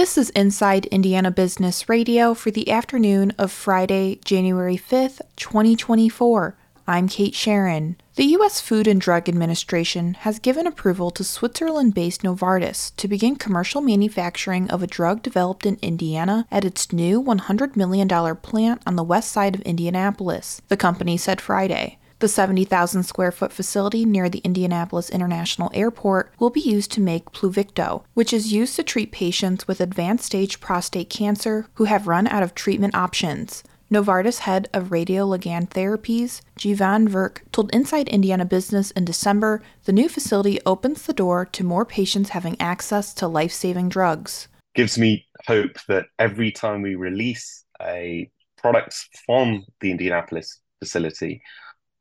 This is Inside Indiana Business Radio for the afternoon of Friday, January 5th, 2024. I'm Kate Sharon. The U.S. Food and Drug Administration has given approval to Switzerland based Novartis to begin commercial manufacturing of a drug developed in Indiana at its new $100 million plant on the west side of Indianapolis, the company said Friday. The 70,000 square foot facility near the Indianapolis International Airport will be used to make Pluvicto, which is used to treat patients with advanced stage prostate cancer who have run out of treatment options. Novartis head of radioligand therapies, Jivan Virk, told Inside Indiana Business in December the new facility opens the door to more patients having access to life saving drugs. Gives me hope that every time we release a product from the Indianapolis facility,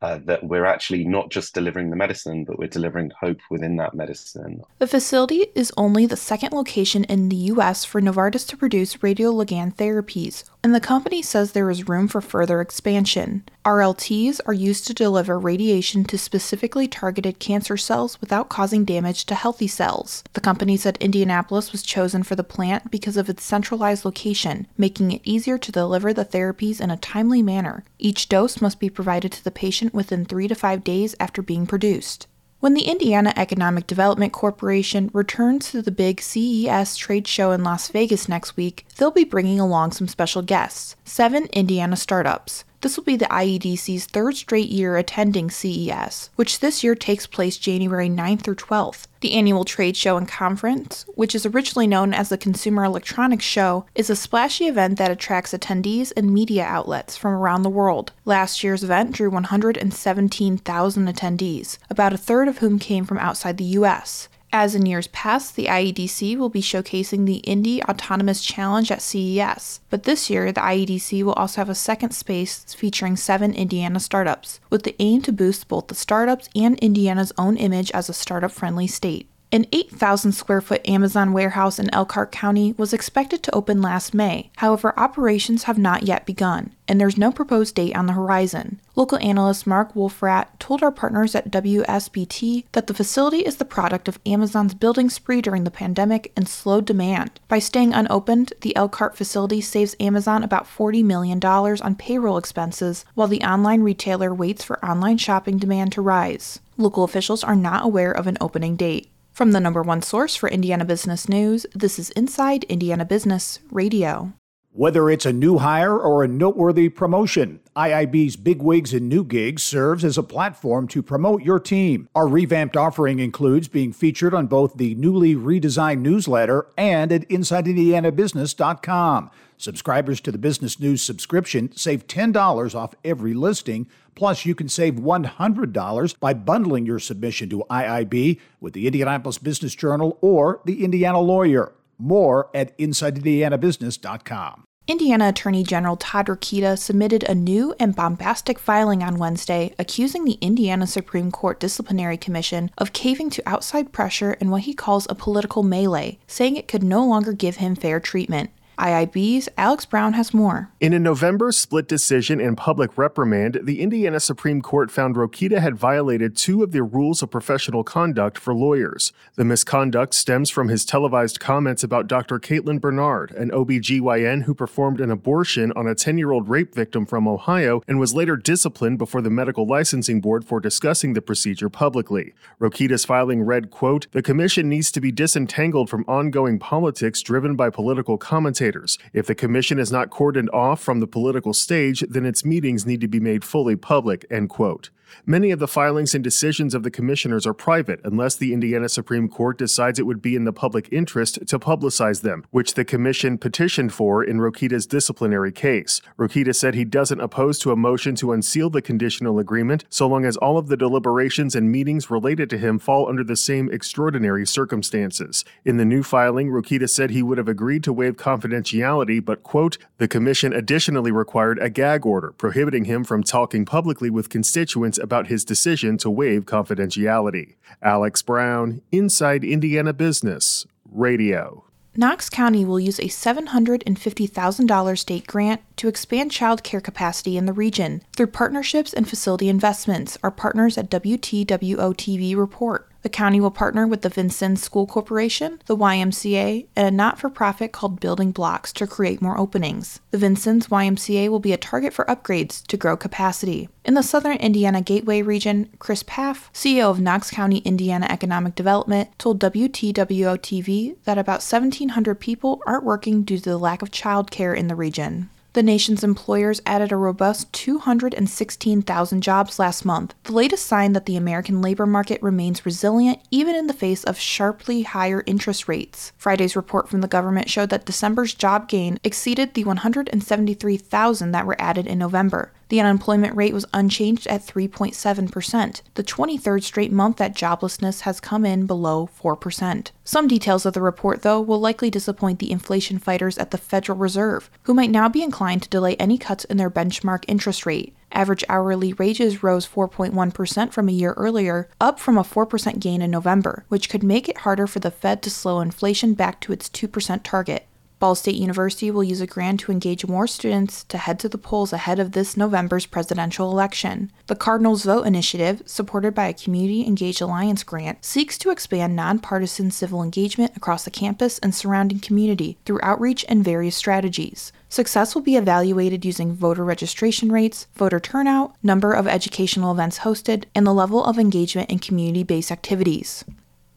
uh, that we're actually not just delivering the medicine, but we're delivering hope within that medicine. The facility is only the second location in the U.S. for Novartis to produce radioligand therapies, and the company says there is room for further expansion. RLTs are used to deliver radiation to specifically targeted cancer cells without causing damage to healthy cells. The company said Indianapolis was chosen for the plant because of its centralized location, making it easier to deliver the therapies in a timely manner. Each dose must be provided to the patient within three to five days after being produced. When the Indiana Economic Development Corporation returns to the big CES trade show in Las Vegas next week, they'll be bringing along some special guests seven Indiana startups. This will be the IEDC's third straight year attending CES, which this year takes place January 9th through 12th. The annual trade show and conference, which is originally known as the Consumer Electronics Show, is a splashy event that attracts attendees and media outlets from around the world. Last year's event drew 117,000 attendees, about a third of whom came from outside the US. As in years past, the IEDC will be showcasing the Indy Autonomous Challenge at CES, but this year the IEDC will also have a second space featuring seven Indiana startups, with the aim to boost both the startups and Indiana's own image as a startup friendly state. An 8,000 square foot Amazon warehouse in Elkhart County was expected to open last May. However, operations have not yet begun, and there's no proposed date on the horizon. Local analyst Mark Wolfrat told our partners at WSBT that the facility is the product of Amazon's building spree during the pandemic and slow demand. By staying unopened, the Elkhart facility saves Amazon about $40 million on payroll expenses, while the online retailer waits for online shopping demand to rise. Local officials are not aware of an opening date. From the number one source for Indiana business news, this is Inside Indiana Business Radio. Whether it's a new hire or a noteworthy promotion, IIB's Big Wigs and New Gigs serves as a platform to promote your team. Our revamped offering includes being featured on both the newly redesigned newsletter and at InsideIndianaBusiness.com. Subscribers to the Business News subscription save $10 off every listing. Plus, you can save $100 by bundling your submission to IIB with the Indianapolis Business Journal or the Indiana Lawyer. More at InsideIndianaBusiness.com. Indiana Attorney General Todd Rokita submitted a new and bombastic filing on Wednesday accusing the Indiana Supreme Court Disciplinary Commission of caving to outside pressure in what he calls a political melee, saying it could no longer give him fair treatment. IIB's Alex Brown has more. In a November split decision and public reprimand, the Indiana Supreme Court found Rokita had violated two of the rules of professional conduct for lawyers. The misconduct stems from his televised comments about Dr. Caitlin Bernard, an OBGYN who performed an abortion on a 10 year old rape victim from Ohio and was later disciplined before the Medical Licensing Board for discussing the procedure publicly. Rokita's filing read, quote, The commission needs to be disentangled from ongoing politics driven by political commentators if the commission is not cordoned off from the political stage, then its meetings need to be made fully public, end quote. Many of the filings and decisions of the commissioners are private unless the Indiana Supreme Court decides it would be in the public interest to publicize them, which the commission petitioned for in Rokita's disciplinary case. Rokita said he doesn't oppose to a motion to unseal the conditional agreement so long as all of the deliberations and meetings related to him fall under the same extraordinary circumstances. In the new filing, Rokita said he would have agreed to waive confidentiality, but quote, the commission additionally required a gag order prohibiting him from talking publicly with constituents about his decision to waive confidentiality. Alex Brown, Inside Indiana Business, Radio. Knox County will use a $750,000 state grant to expand child care capacity in the region through partnerships and facility investments, our partners at WTWO TV report. The county will partner with the Vincennes School Corporation, the YMCA, and a not for profit called Building Blocks to create more openings. The Vincennes YMCA will be a target for upgrades to grow capacity. In the southern Indiana Gateway region, Chris Paff, CEO of Knox County Indiana Economic Development, told WTWO TV that about 1,700 people aren't working due to the lack of childcare in the region. The nation's employers added a robust 216,000 jobs last month, the latest sign that the American labor market remains resilient even in the face of sharply higher interest rates. Friday's report from the government showed that December's job gain exceeded the 173,000 that were added in November, the unemployment rate was unchanged at 3.7%, the 23rd straight month that joblessness has come in below 4%. Some details of the report, though, will likely disappoint the inflation fighters at the Federal Reserve, who might now be inclined to delay any cuts in their benchmark interest rate. Average hourly wages rose 4.1% from a year earlier, up from a 4% gain in November, which could make it harder for the Fed to slow inflation back to its 2% target. Ball State University will use a grant to engage more students to head to the polls ahead of this November's presidential election. The Cardinals Vote initiative, supported by a Community Engaged Alliance grant, seeks to expand nonpartisan civil engagement across the campus and surrounding community through outreach and various strategies. Success will be evaluated using voter registration rates, voter turnout, number of educational events hosted, and the level of engagement in community based activities.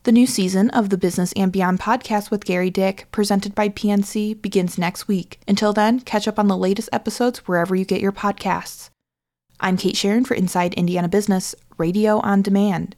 The new season of the Business and Beyond podcast with Gerry Dick, presented by PNC, begins next week. Until then, catch up on the latest episodes wherever you get your podcasts. I'm Kate Sharon for Inside Indiana Business, radio on demand.